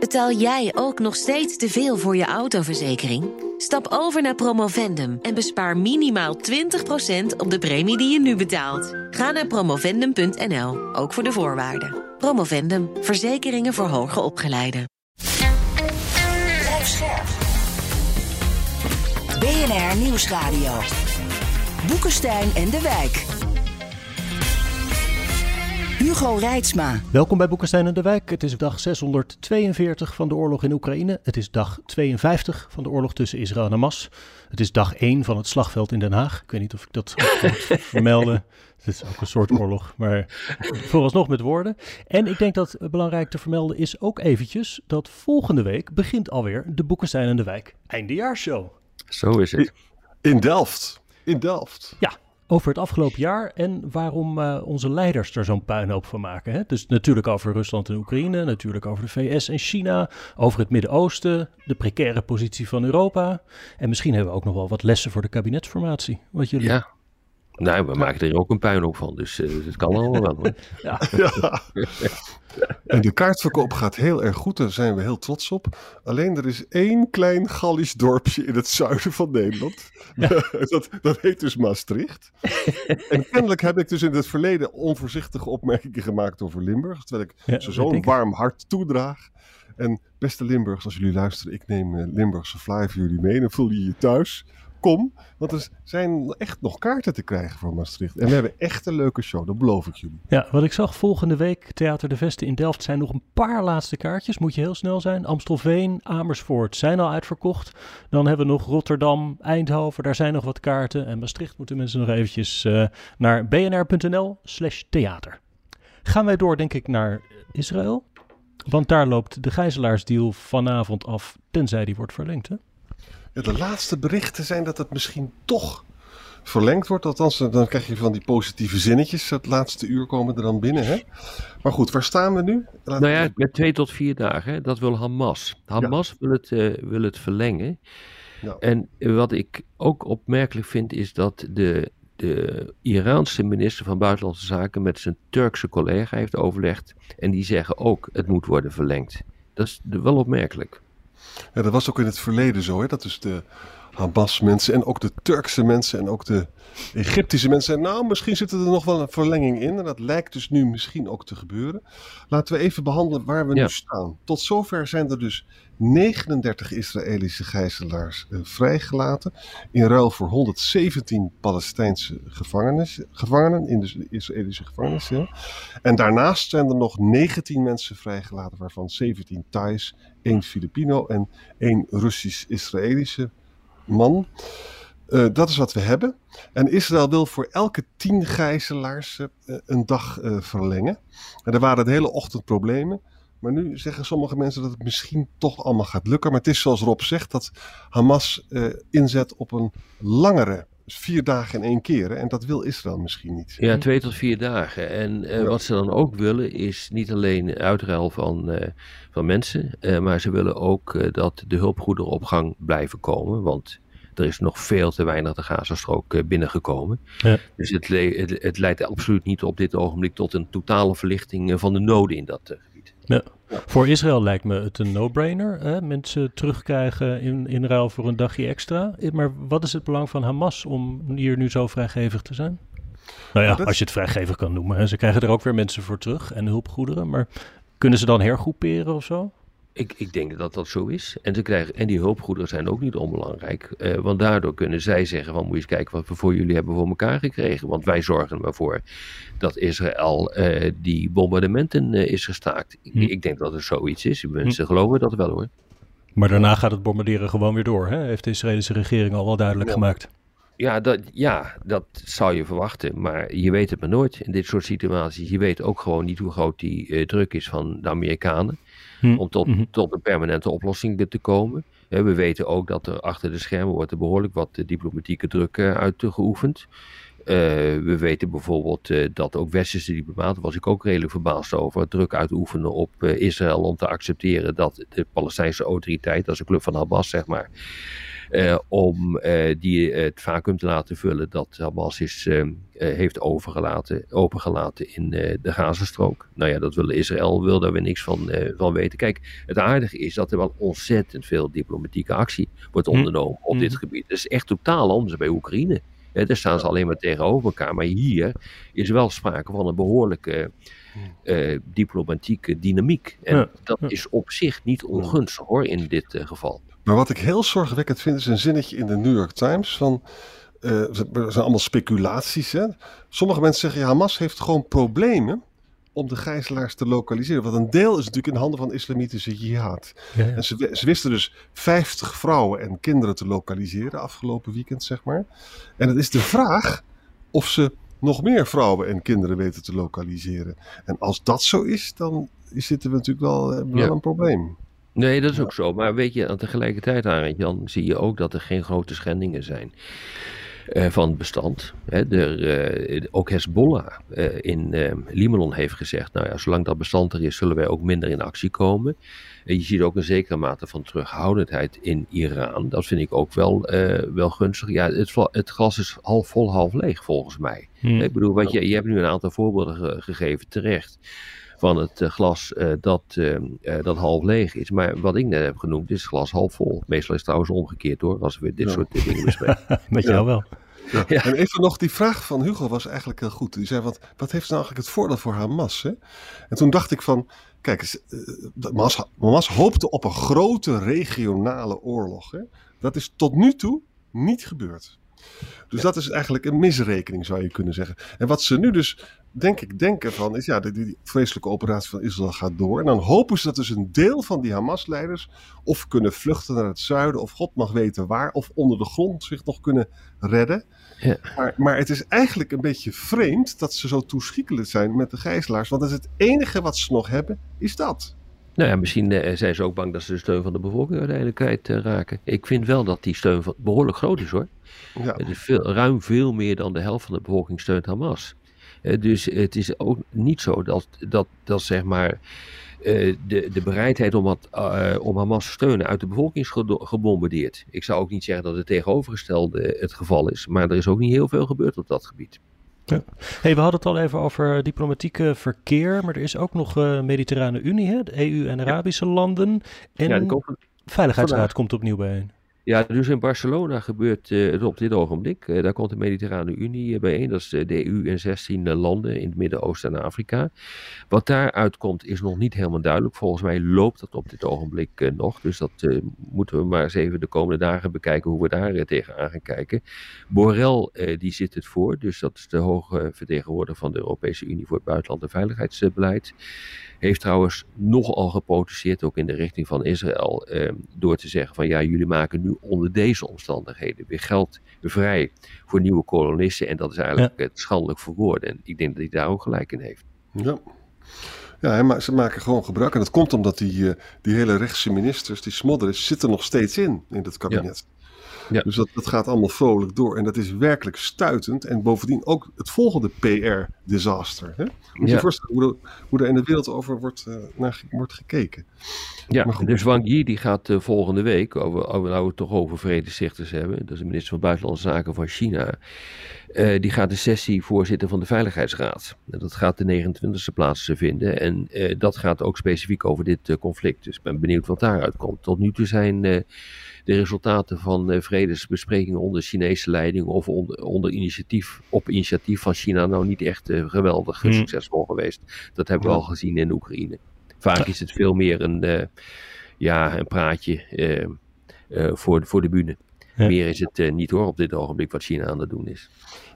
Betaal jij ook nog steeds te veel voor je autoverzekering? Stap over naar Promovendum en bespaar minimaal 20% op de premie die je nu betaalt. Ga naar promovendum.nl, ook voor de voorwaarden. Promovendum, verzekeringen voor hoger opgeleiden. BNR Nieuwsradio. Boekenstein en de Wijk. Hugo Reitsma. Welkom bij Boekenstein en de Wijk. Het is dag 642 van de oorlog in Oekraïne. Het is dag 52 van de oorlog tussen Israël en Hamas. Het is dag 1 van het slagveld in Den Haag. Ik weet niet of ik dat moet vermelden. Het is ook een soort oorlog, maar vooralsnog met woorden. En ik denk dat belangrijk te vermelden is ook eventjes dat volgende week begint alweer de Boekenstein en de Wijk eindejaarsshow. Zo is het. In Delft. In Delft. Ja, over het afgelopen jaar en waarom uh, onze leiders er zo'n puinhoop van maken. Hè? Dus natuurlijk over Rusland en Oekraïne, natuurlijk over de VS en China, over het Midden-Oosten, de precaire positie van Europa. En misschien hebben we ook nog wel wat lessen voor de kabinetsformatie. Wat jullie... Ja, nou, we maken er ook een puinhoop van, dus uh, het kan allemaal wel. Hoor. Ja. ja. En de kaartverkoop gaat heel erg goed, daar zijn we heel trots op. Alleen er is één klein Gallisch dorpje in het zuiden van Nederland. Ja. dat, dat heet dus Maastricht. en kennelijk heb ik dus in het verleden onvoorzichtige opmerkingen gemaakt over Limburg. Terwijl ik ja, ze zo'n warm hart toedraag. En beste Limburgers, als jullie luisteren, ik neem Limburgse fly voor jullie mee. Dan voel je je thuis kom. Want er zijn echt nog kaarten te krijgen voor Maastricht. En we hebben echt een leuke show, dat beloof ik jullie. Ja, wat ik zag volgende week, Theater de Vesten in Delft, zijn nog een paar laatste kaartjes. Moet je heel snel zijn. Amstelveen, Amersfoort zijn al uitverkocht. Dan hebben we nog Rotterdam, Eindhoven, daar zijn nog wat kaarten. En Maastricht moeten mensen nog eventjes uh, naar bnr.nl slash theater. Gaan wij door, denk ik, naar Israël. Want daar loopt de gijzelaarsdeal vanavond af, tenzij die wordt verlengd, hè? Ja, de laatste berichten zijn dat het misschien toch verlengd wordt. Althans, dan krijg je van die positieve zinnetjes. Het laatste uur komen er dan binnen. Hè? Maar goed, waar staan we nu? Nou ja, met twee tot vier dagen. Dat wil Hamas. Hamas wil, het, uh, wil het verlengen. Ja. En wat ik ook opmerkelijk vind is dat de, de Iraanse minister van Buitenlandse Zaken met zijn Turkse collega heeft overlegd. En die zeggen ook het moet worden verlengd. Dat is wel opmerkelijk. Ja, dat was ook in het verleden zo, hè? dat dus de Hamas-mensen en ook de Turkse mensen en ook de Egyptische mensen. Nou, misschien zit er nog wel een verlenging in en dat lijkt dus nu misschien ook te gebeuren. Laten we even behandelen waar we nu staan. Tot zover zijn er dus 39 Israëlische gijzelaars uh, vrijgelaten. In ruil voor 117 Palestijnse gevangenen in de Israëlische gevangenis. Ja. En daarnaast zijn er nog 19 mensen vrijgelaten, waarvan 17 Thais, 1 Filipino en 1 Russisch-Israëlische man. Uh, dat is wat we hebben. En Israël wil voor elke tien gijzelaars uh, een dag uh, verlengen. En er waren de hele ochtend problemen. Maar nu zeggen sommige mensen dat het misschien toch allemaal gaat lukken. Maar het is zoals Rob zegt dat Hamas inzet op een langere vier dagen in één keer. En dat wil Israël misschien niet. Ja, twee tot vier dagen. En uh, ja. wat ze dan ook willen is niet alleen uitruil van, uh, van mensen. Uh, maar ze willen ook dat de hulpgoederen op gang blijven komen. Want er is nog veel te weinig de Gazastrook binnengekomen. Ja. Dus het, het, het, leidt absoluut niet op dit ogenblik tot een totale verlichting van de noden in dat gebied. Ja. Voor Israël lijkt me het een no-brainer. Mensen terugkrijgen in, in ruil voor een dagje extra. Maar wat is het belang van Hamas om hier nu zo vrijgevig te zijn? Nou ja, als je het vrijgevig kan noemen. Hè. Ze krijgen er ook weer mensen voor terug en hulpgoederen. Maar kunnen ze dan hergroeperen of zo? Ik, ik denk dat dat zo is. En, ze krijgen, en die hulpgoederen zijn ook niet onbelangrijk. Uh, want daardoor kunnen zij zeggen van moet je eens kijken wat we voor jullie hebben voor elkaar gekregen. Want wij zorgen ervoor dat Israël uh, die bombardementen uh, is gestaakt. Hm. Ik, ik, denk dat er zoiets is. Mensen hm. geloven dat wel hoor. Maar daarna gaat het bombarderen gewoon weer door. Hè? Heeft de Israëlische regering al wel duidelijk ja. gemaakt. Ja dat, ja, dat zou je verwachten. Maar je weet het maar nooit in dit soort situaties. Je weet ook gewoon niet hoe groot die druk is van de Amerikanen. Hm. Om tot, hm. tot een permanente oplossing te komen. We weten ook dat er achter de schermen wordt er behoorlijk wat diplomatieke druk uitgeoefend. Uh, we weten bijvoorbeeld uh, dat ook westerse diplomaten, was ik ook redelijk verbaasd over, druk uitoefenen op uh, Israël om te accepteren dat de Palestijnse autoriteit, dat is een club van Hamas zeg maar, om die het vacuüm te laten vullen dat Hamas is, heeft overgelaten, opengelaten in de Gazastrook. Nou ja, dat wil Israël wil daar weer niks van, van weten. Kijk, het aardige is dat er wel ontzettend veel diplomatieke actie wordt hm. ondernomen op dit hm. gebied. Dat is echt totaal anders bij Oekraïne. daar staan ze alleen maar tegenover elkaar. Maar hier is wel sprake van een behoorlijke uh, diplomatieke dynamiek. En dat is op zich niet ongunstig hoor, in dit uh, geval. Maar wat ik heel zorgwekkend vind, is een zinnetje in de New York Times van. Uh, er zijn allemaal speculaties. Hè? Sommige mensen zeggen: ja, Hamas heeft gewoon problemen om de gijzelaars te lokaliseren. Want een deel is natuurlijk in handen van islamitische jihad. Ja, En ze, ze, wisten dus 50 vrouwen en kinderen te lokaliseren afgelopen weekend, zeg maar. En het is de vraag of ze nog meer vrouwen en kinderen weten te lokaliseren. En als dat zo is, dan zitten we natuurlijk wel, eh, wel een probleem. Nee, dat is ook zo. Maar weet je, aan tegelijkertijd, Arend Jan, zie je ook dat er geen grote schendingen zijn. Uh, van het bestand. Hè, uh, ook Hezbollah uh, in Libanon heeft gezegd: Nou ja, zolang dat bestand er is, zullen wij ook minder in actie komen. En je ziet ook een zekere mate van terughoudendheid in Iran. Dat vind ik ook wel, wel gunstig. Ja, het, het, glas is half vol, half leeg volgens mij. Hmm. Ik bedoel, wat je, je hebt nu een aantal voorbeelden gegeven terecht van het glas uh, dat, uh, dat half leeg is. Maar wat ik net heb genoemd is glas half vol. Meestal is het trouwens omgekeerd hoor, als we dit soort dingen bespreken. Met jou wel. Ja. En even nog, die vraag van Hugo was eigenlijk heel goed. Die zei, wat, wat heeft nou eigenlijk het voordeel voor Hamas? Hè? En toen dacht ik van, kijk, Hamas, Hamas hoopte op een grote regionale oorlog. Hè? Dat is tot nu toe niet gebeurd. Dus dat is eigenlijk een misrekening, zou je kunnen zeggen. En wat ze nu dus, denk ik, denken van, is ja, die, die vreselijke operatie van Israël gaat door. En dan hopen ze dat dus een deel van die Hamas-leiders of kunnen vluchten naar het zuiden, of God mag weten waar, of onder de grond zich nog kunnen redden. Ja. Maar, maar het is eigenlijk een beetje vreemd dat ze zo toeschikkelijk zijn met de gijzelaars. Want dat is het enige wat ze nog hebben, is dat. Nou ja, misschien uh, zijn ze ook bang dat ze de steun van de bevolking uiteindelijk kwijtraken. Uh, ik vind wel dat die steun behoorlijk groot is hoor. Ja. Het is veel, ruim veel meer dan de helft van de bevolking steunt Hamas. Uh, dus het is ook niet zo dat, dat, dat zeg maar uh, de, de bereidheid om, wat, uh, om Hamas te steunen uit de bevolking is gebombardeerd. Ik zou ook niet zeggen dat het tegenovergestelde het geval is, maar er is ook niet heel veel gebeurd op dat gebied. Ja. Hey, we hadden het al even over diplomatieke verkeer, maar er is ook nog uh, Mediterrane Unie, hè? de EU en Arabische ja. landen. En ja, de Veiligheidsraad komt opnieuw bijeen. Ja, dus in Barcelona gebeurt uh, het op dit ogenblik. Uh, daar komt de Mediterrane Unie uh, bijeen. Dat is de EU en 16 landen in het Midden-Oosten en Afrika. Wat daaruit komt is nog niet helemaal duidelijk. Volgens mij loopt dat op dit ogenblik nog. Dus dat moeten we maar eens even de komende dagen bekijken hoe we daar tegenaan gaan kijken. Borrell die zit het voor. Dus dat is de hoge vertegenwoordiger van de Europese Unie voor het buitenland en veiligheidsbeleid. Heeft trouwens nogal geprotesteerd, ook in de richting van Israël, eh, door te zeggen van ja, jullie maken nu onder deze omstandigheden weer geld vrij voor nieuwe kolonisten. En dat is eigenlijk ja. het schandelijk verwoorden. En ik denk dat hij daar ook gelijk in heeft. Ja. Ja, maar ze maken gewoon gebruik. En dat komt omdat die, uh, die hele rechtse ministers, die smodderers, zitten nog steeds in, in het kabinet. Ja. Ja. Dus dat, dat gaat allemaal vrolijk door. En dat is werkelijk stuitend. En bovendien ook het volgende PR-disaster. Moet je je voorstellen hoe, hoe er in de wereld over wordt, uh, naar wordt gekeken. Ja, dus Wang Yi die gaat uh, volgende week, over, over, nou we het toch over vredestichters hebben, dat is de minister van Buitenlandse Zaken van China, uh, die gaat de sessie voorzitter van de Veiligheidsraad. Dat gaat de 29e plaats vinden en uh, dat gaat ook specifiek over dit conflict. Dus ik ben benieuwd wat daaruit komt. Tot nu toe zijn de resultaten van vredesbesprekingen onder Chinese leiding of onder, onder, initiatief, op initiatief van China nou niet echt geweldig hmm. succesvol geweest. Dat hebben we al gezien in Oekraïne. Vaak is het veel meer een, ja, een praatje voor, voor de bühne. Meer is het niet hoor op dit ogenblik wat China aan het doen is.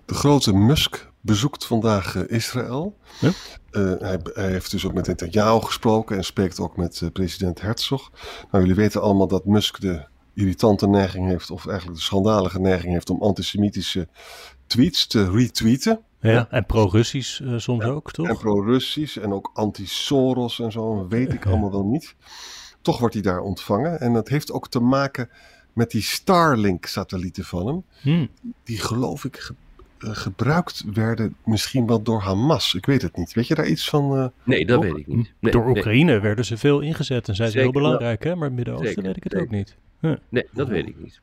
De grote Musk bezoekt vandaag Israël. Ja? Uh, hij, hij, heeft dus ook met Netanyahu gesproken en spreekt ook met uh, president Herzog. Nou, jullie weten allemaal dat Musk de irritante neiging heeft, of eigenlijk de schandalige neiging heeft om antisemitische tweets te retweeten. Ja, en pro-Russisch uh, soms ook, toch? En pro-Russisch en ook anti-Soros en zo, weet ik allemaal wel niet. Toch wordt hij daar ontvangen. En dat heeft ook te maken met die Starlink-satellieten van hem. Hmm. Die geloof ik ge uh, gebruikt werden misschien wel door Hamas. Ik weet het niet. Weet je daar iets van? Uh, nee, dat weet ik niet. Nee, door Oekraïne werden ze veel ingezet en zijn ze heel belangrijk, hè? maar het Midden-Oosten weet ik het ook niet. Nee, dat weet ik niet.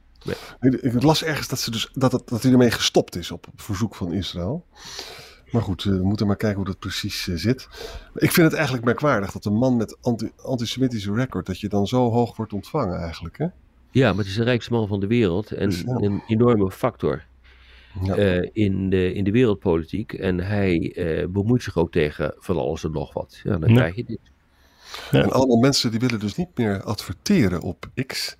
Nee. Ik las ergens dat, ze dus, dat, het, dat hij ermee gestopt is op verzoek van Israël. Maar goed, we moeten maar kijken hoe dat precies zit. Ik vind het eigenlijk merkwaardig dat een man met anti, antisemitische record, dat je dan zo hoog wordt ontvangen eigenlijk. Hè? Ja, maar het is de rijkste man van de wereld en dus, een enorme factor ja. uh, in, de, in de wereldpolitiek. En hij uh, bemoeit zich ook tegen van alles en nog wat. Ja, dan ja. krijg je dit. Ja. En allemaal mensen die willen dus niet meer adverteren op X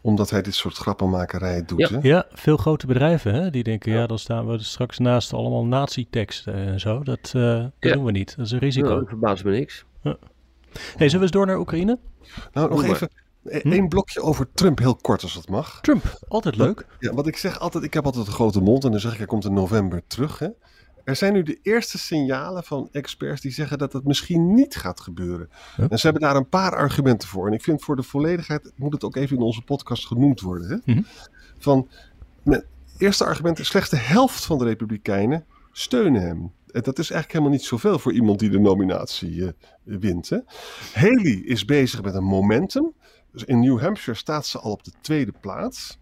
omdat hij dit soort grappenmakerij doet. Ja, hè? ja veel grote bedrijven hè, die denken, ja. dan staan we straks naast allemaal nazi-teksten en zo. Dat, uh, dat ja. doen we niet. Dat is een risico. Nou, dat verbaast me niks. Ja. Hey, zullen we eens door naar Oekraïne? Nou, nog even hm? blokje over Trump, heel kort als dat mag. Trump, altijd leuk. Ja, wat ik zeg altijd, ik heb altijd een grote mond en dan zeg ik, hij komt in november terug. Hè? Er zijn nu de eerste signalen van experts die zeggen dat het misschien niet gaat gebeuren. Huh? En ze hebben daar een paar argumenten voor. En ik vind voor de volledigheid moet het ook even in onze podcast genoemd worden. Hè? Hm? Van, het eerste argument, slechts de helft van de Republikeinen steunen hem. En dat is eigenlijk helemaal niet zoveel voor iemand die de nominatie uh, wint. Hè? Haley is bezig met een momentum. Dus in New Hampshire staat ze al op de tweede plaats.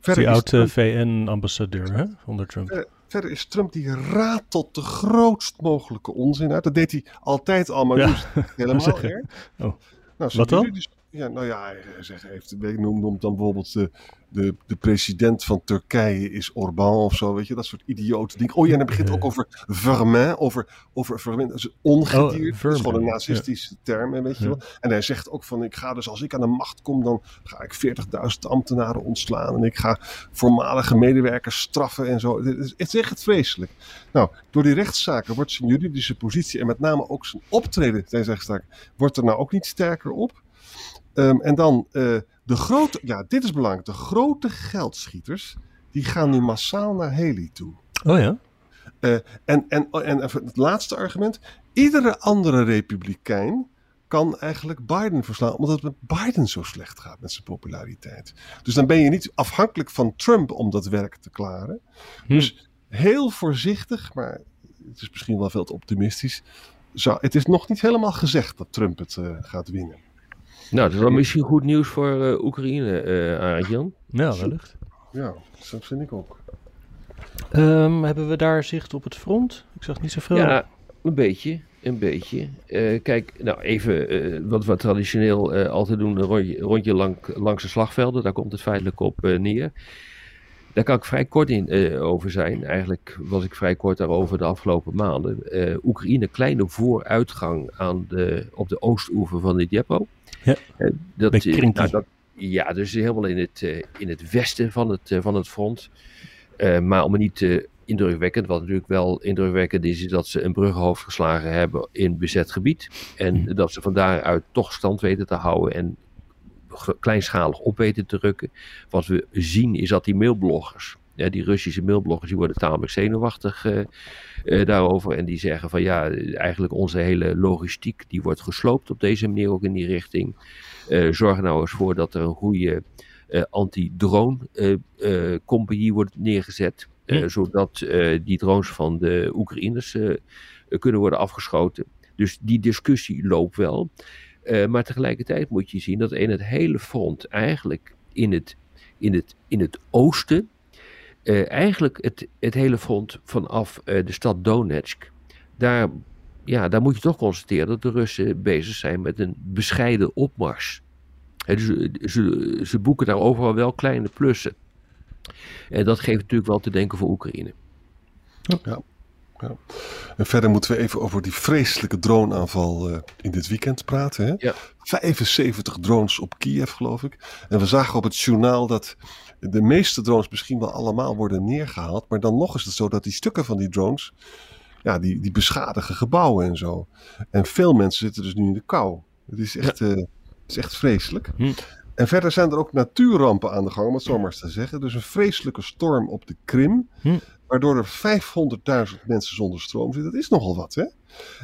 Verder die oude VN-ambassadeur onder Trump. Verder, verder, is Trump die ratelt de grootst mogelijke onzin uit. Dat deed hij altijd al, maar ja. nu helemaal erg. Oh. Nou, Wat dan? Dus, ja, nou ja, hij zegt, heeft, dan bijvoorbeeld de, de, de president van Turkije is Orbán of zo, weet je, dat soort idiote dingen. Oh ja, en hij begint ook over vermin, over, over vermin, dat is ongedierte, oh, dat is gewoon een nazistische ja. term, weet je wel. En hij zegt ook van, ik ga dus, als ik aan de macht kom, dan ga ik 40.000 ambtenaren ontslaan en ik ga voormalige medewerkers straffen en zo. Het is, het is echt vreselijk. Nou, door die rechtszaken wordt zijn juridische positie en met name ook zijn optreden, zijn rechtszaak, wordt er nou ook niet sterker op. Um, en dan uh, de grote, ja, dit is belangrijk. De grote geldschieters, die gaan nu massaal naar Haley toe. Oh ja? Uh, en, en, en het laatste argument. Iedere andere republikein kan eigenlijk Biden verslaan, omdat het met Biden zo slecht gaat met zijn populariteit. Dus dan ben je niet afhankelijk van Trump om dat werk te klaren. Hm. Dus heel voorzichtig, maar het is misschien wel veel te optimistisch. Zo, het is nog niet helemaal gezegd dat Trump het uh, gaat winnen. Nou, dat is wel misschien goed nieuws voor uh, Oekraïne, uh, Arjan. Ja, wellicht. Ja, dat vind ik ook. Um, hebben we daar zicht op het front? Ik zag niet zoveel. Ja, een beetje. Een beetje. Uh, kijk, nou even wat we traditioneel altijd doen: een rondje, rondje lang, langs de slagvelden. Daar komt het feitelijk op neer. Daar kan ik vrij kort in, uh, over zijn. Eigenlijk was ik vrij kort daarover de afgelopen maanden. Uh, Oekraïne, kleine vooruitgang aan de, op de oostoever van de Djepo. Ja, uh, dat, nou, dat, ja, dus helemaal in het, in het westen van het, van het front. maar om het niet indrukwekkend, wat natuurlijk wel indrukwekkend is, is dat ze een bruggenhoofd geslagen hebben in bezet gebied. En dat ze van daaruit toch stand weten te houden en kleinschalig op weten te drukken. Wat we zien is dat die mailbloggers, ja, die Russische mailbloggers, die worden tamelijk zenuwachtig uh, uh, daarover. En die zeggen van ja, eigenlijk onze hele logistiek die wordt gesloopt op deze manier ook in die richting. Uh, zorg nou eens voor dat er een goede anti-drone compagnie wordt neergezet. Hm. Zodat die drones van de Oekraïners kunnen worden afgeschoten. Dus die discussie loopt wel. Uh, maar tegelijkertijd moet je zien dat in het hele front, eigenlijk in het, in het, in het oosten, uh, eigenlijk het, het hele front vanaf uh, de stad Donetsk, daar, ja, daar moet je toch constateren dat de Russen bezig zijn met een bescheiden opmars. Dus, ze, ze boeken daar overal wel kleine plussen. En dat geeft natuurlijk wel te denken voor Oekraïne. Ja. Ja. En verder moeten we even over die vreselijke droneaanval uh, in dit weekend praten. Hè? Ja. 75 drones op Kiev, geloof ik. En we zagen op het journaal dat de meeste drones misschien wel allemaal worden neergehaald. Maar dan nog is het zo dat die stukken van die drones, ja, die, die beschadigen gebouwen en zo. En veel mensen zitten dus nu in de kou. Het is echt, ja. uh, het is echt vreselijk. Hm. En verder zijn er ook natuurrampen aan de gang, om het zo maar eens te zeggen. Dus een vreselijke storm op de Krim. Hm waardoor er 500.000 mensen zonder stroom zitten. Dat is nogal wat, hè?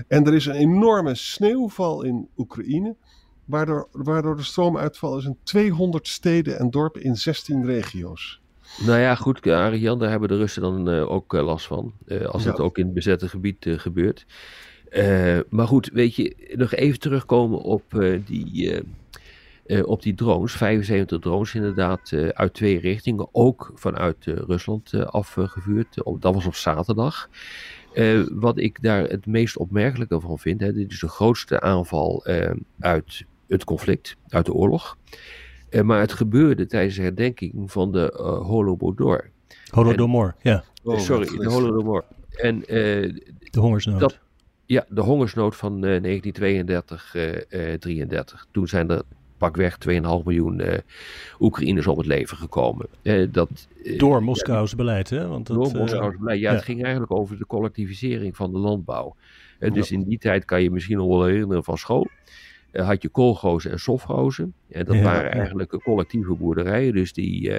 En er is een enorme sneeuwval in Oekraïne, waardoor, waardoor de stroomuitval is in 200 steden en dorpen in 16 regio's. Nou ja, goed, Ariane, daar hebben de Russen dan uh, ook uh, last van. Uh, als ja. het ook in het bezette gebied gebeurt. maar goed, weet je, nog even terugkomen op die, op die drones, 75 drones inderdaad, uit twee richtingen, ook vanuit Rusland afgevuurd. dat was op zaterdag. wat ik daar het meest opmerkelijke van vind, hè, dit is de grootste aanval uit het conflict, uit de oorlog. maar het gebeurde tijdens de herdenking van de Holodomor. Holodomor, ja. Oh, sorry, de Holodomor. En, de hongersnood. Dat, ja, de hongersnood van 1932, uh, 33. Toen zijn er pakweg 2,5 miljoen uh, Oekraïners op het leven gekomen. Uh, dat, uh, door Moskou's beleid, hè? Want door Moskou's beleid. Ja, ja, het ging eigenlijk over de collectivisering van de landbouw. dus in die tijd kan je misschien nog wel herinneren van school. had je kolgozen en sofrozen. En dat waren eigenlijk collectieve boerderijen. Dus die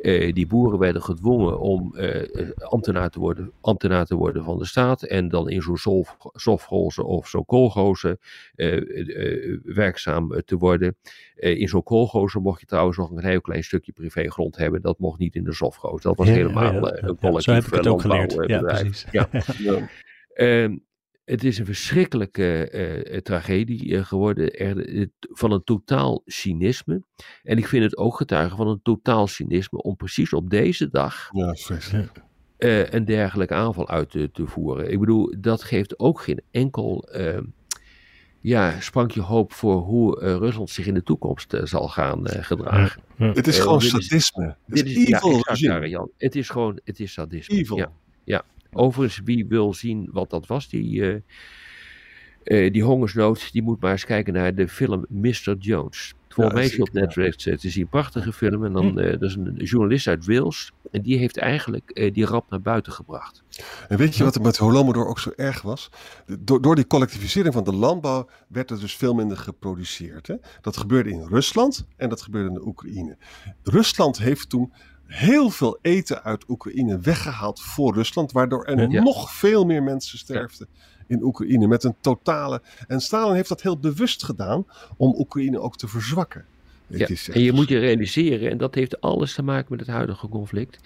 uh, die boeren werden gedwongen om uh, ambtenaar, te worden, ambtenaar te worden van de staat en dan in zo'n sofroze of zo'n koolgozen uh, werkzaam te worden. in zo'n koolgozen mocht je trouwens nog een heel klein stukje privégrond hebben. Dat mocht niet in de sofroze. Dat was helemaal ja, ja, een collectief ja, zo heb ik het ook geleerd. Ja, precies. Het is een verschrikkelijke uh, tragedie uh, geworden er, van een totaal cynisme. En ik vind het ook getuigen van een totaal cynisme om precies op deze dag ja, uh, een dergelijke aanval uit te, te, voeren. Ik bedoel, dat geeft ook geen enkel ehm, ja, sprankje hoop voor hoe Rusland zich in de toekomst zal gaan gedragen. Het is gewoon sadisme. Dit is, evil, ja, Jan. Het is gewoon, het is sadisme. Evil. Ja, ja. Overigens, wie wil zien wat dat was, die, uh, uh, die hongersnood, die moet maar eens kijken naar de film Mr. Jones. Volgens mij is op Netflix uh, te zien. Prachtige film. En dan, hm. dat is een journalist uit Wales. En die heeft eigenlijk die rap naar buiten gebracht. En weet je wat er met Holodomor ook zo erg was? Door, door die collectivisering van de landbouw werd er dus veel minder geproduceerd. Hè? Dat gebeurde in Rusland en dat gebeurde in de Oekraïne. Rusland heeft toen heel veel eten uit Oekraïne weggehaald voor Rusland, waardoor er nog veel meer mensen sterfden in Oekraïne met een totale. En Stalin heeft dat heel bewust gedaan om Oekraïne ook te verzwakken. Ja, en je moet je realiseren, en dat heeft alles te maken met het huidige conflict,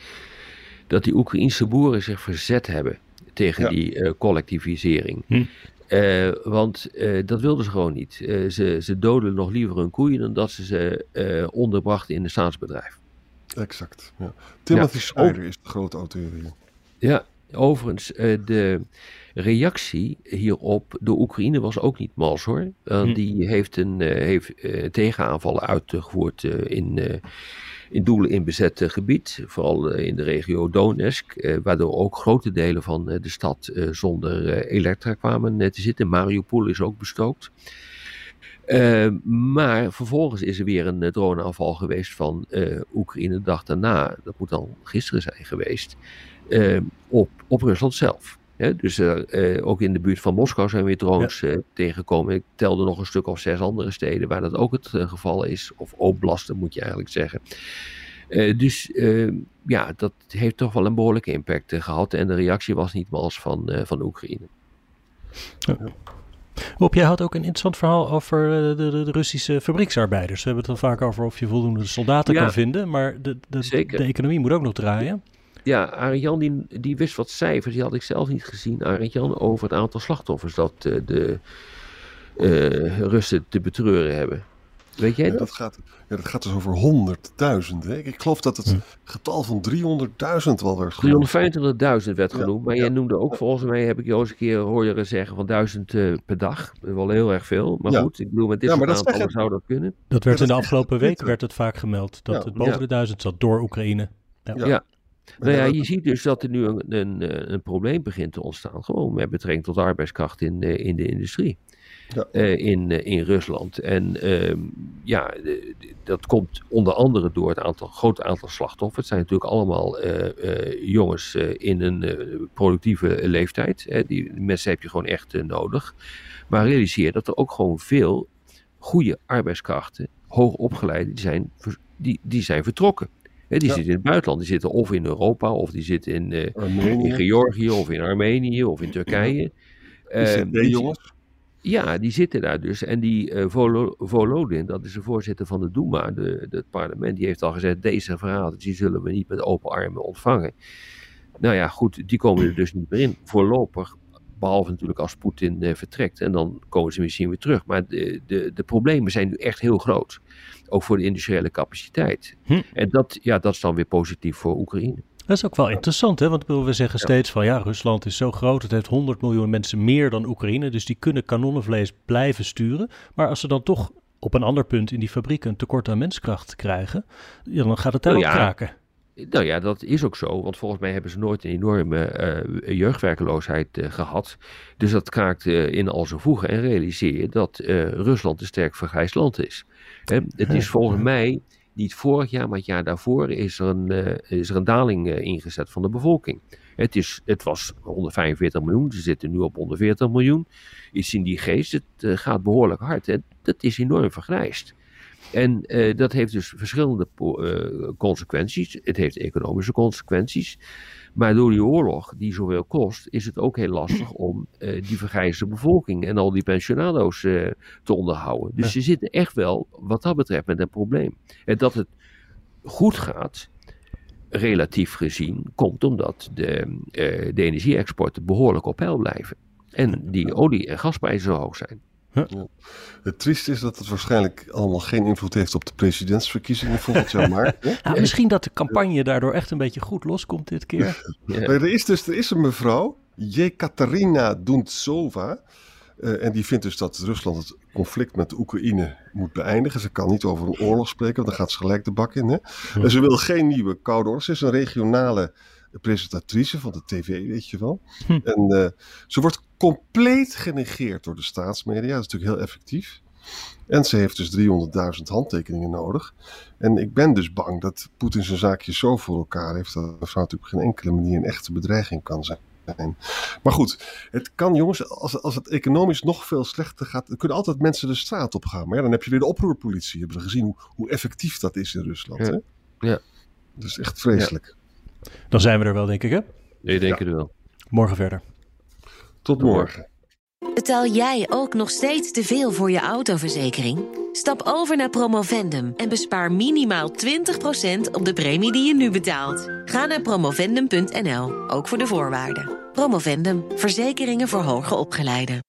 dat die Oekraïnse boeren zich verzet hebben tegen die uh, collectivisering. Hm. Uh, want uh, dat wilden ze gewoon niet. ze, ze doden nog liever hun koeien dan dat ze ze onderbrachten in een staatsbedrijf. Exact. Ja. Timothy ja, Snyder is de grote auteur hier. Ja, overigens, uh, de reactie hierop door Oekraïne was ook niet mals hoor. Uh, hm. Die heeft, een, uh, heeft tegenaanvallen uitgevoerd in, in doelen in bezet gebied. Vooral in de regio Donetsk, waardoor ook grote delen van de stad zonder elektra kwamen te zitten. Mariupol is ook bestookt. Uh, maar vervolgens is er weer een uh, droneaanval geweest van uh, Oekraïne de dag daarna. Dat moet dan gisteren zijn geweest. Ehm, op, op Rusland zelf. dus ook in de buurt van Moskou zijn weer drones ja. tegengekomen. Ik telde nog een stuk of zes andere steden waar dat ook het geval is. Of oblasten moet je eigenlijk zeggen. dus ehm, ja, dat heeft toch wel een behoorlijke impact gehad. En de reactie was niet mals van, van Oekraïne. Ja. Rob, jij had ook een interessant verhaal over eh, de, de, de, Russische fabrieksarbeiders. We hebben het al vaak over of je voldoende soldaten kan vinden, maar de, de, de economie moet ook nog draaien. Ja, Arjan die, die wist wat cijfers, die had ik zelf niet gezien, Arjan, over het aantal slachtoffers dat uh, de uh, Russen te betreuren hebben. Weet jij ja, dat? gaat, ja, dat gaat dus over honderdduizenden. Ik geloof dat het hm. getal van 300.000 wel werd genoemd. 325.000 werd genoemd. maar jij noemde ook, volgens mij heb ik jou eens een keer horen zeggen van 1000 uh, per dag. Wel heel erg veel. Maar goed, ik bedoel, met dit soort aantallen zou dat kunnen. Dat werd in de afgelopen week werd het vaak gemeld. Dat het boven de 1000 zat door Oekraïne. ja. Nou ja, je ziet dus dat er nu een, een, een probleem begint te ontstaan. Gewoon met betrekking tot arbeidskracht in, in de industrie ja. uh, in, uh, in Rusland. En uh, ja, dat komt onder andere door het aantal, grote aantal slachtoffers. Het zijn natuurlijk allemaal eh, jongens in een productieve leeftijd. die mensen heb je gewoon echt nodig. Maar realiseer dat er ook gewoon veel goede arbeidskrachten, hoog opgeleide, die zijn, die, die zijn vertrokken. die zitten in het buitenland. Die zitten of in Europa, of die zitten in, in Georgië, of in Armenië, of in Turkije. Ja. Die jongens. Ja, die zitten daar dus. En die uh, Volodin, dat is de voorzitter van de Duma, de, het parlement, die heeft al gezegd: deze verhalen die zullen we niet met open armen ontvangen. Nou ja, goed, die komen er dus niet meer in. Voorlopig behalve natuurlijk als Poetin vertrekt en dan komen ze misschien weer terug. Maar de, de, de problemen zijn nu echt heel groot. Ook voor de industriële capaciteit. Hm. En dat, ja, dat is dan weer positief voor Oekraïne. Dat is ook wel interessant, hè? want we zeggen steeds van ja, Rusland is zo groot, het heeft 100 miljoen mensen meer dan Oekraïne, dus die kunnen kanonnenvlees blijven sturen. Maar als ze dan toch op een ander punt in die fabrieken een tekort aan menskracht krijgen, ja, dan gaat het daar nou, kraken. Nou ja, dat is ook zo, want volgens mij hebben ze nooit een enorme uh, jeugdwerkeloosheid uh, gehad. Dus dat kraakt in al zijn voegen en realiseer je dat Rusland een sterk vergrijsd land is. het is volgens mij niet vorig jaar, maar het jaar daarvoor is er een, uh, is er een daling uh, ingezet van de bevolking. Het, is, het was 145 miljoen, ze zitten nu op 140 miljoen. Iets in die geest, het uh, gaat behoorlijk hard. Hè? Dat is enorm vergrijsd. En dat heeft dus verschillende consequenties. Het heeft economische consequenties. Maar door die oorlog, die zoveel kost, is het ook heel lastig om uh, die vergrijzde bevolking en al die pensionado's uh, te onderhouden. Dus ze zitten echt wel, wat dat betreft, met een probleem. En dat het goed gaat, relatief gezien, komt omdat de, uh, de energie-exporten behoorlijk op peil blijven. En die olie- en gasprijzen zo hoog zijn. Ja. Het trieste is dat het waarschijnlijk allemaal geen invloed heeft op de presidentsverkiezingen volgend jaar maart. nou, misschien dat de campagne daardoor echt een beetje goed loskomt dit keer. Ja. Er is dus er is een mevrouw, Jekaterina Duntsova. Uh, en die vindt dus dat Rusland het conflict met de Oekraïne moet beëindigen. Ze kan niet over een oorlog spreken, want dan gaat ze gelijk de bak in. Hè? En ze wil geen nieuwe koude oorlog. Ze is een regionale presentatrice van de tv, weet je wel. Hm. En uh, ze wordt compleet genegeerd door de staatsmedia. Dat is natuurlijk heel effectief. En ze heeft dus 300.000 handtekeningen nodig. En ik ben dus bang dat Poetin zijn zaakje zo voor elkaar heeft dat mevrouw natuurlijk op geen enkele manier een echte bedreiging kan zijn. Maar goed, het kan jongens, als, als het economisch nog veel slechter gaat, dan kunnen altijd mensen de straat op gaan. Maar ja, dan heb je weer de oproerpolitie. Hebben we gezien hoe, hoe effectief dat is in Rusland. Ja. Hè? ja. Dat is echt vreselijk. Dan zijn we er wel, denk ik, hè? Ik denk het wel. Morgen verder. Tot morgen. Betaal jij ook nog steeds te veel voor je autoverzekering? Stap over naar Promovendum en bespaar minimaal 20% op de premie die je nu betaalt. Ga naar promovendum.nl, ook voor de voorwaarden. Promovendum, verzekeringen voor hoger opgeleiden.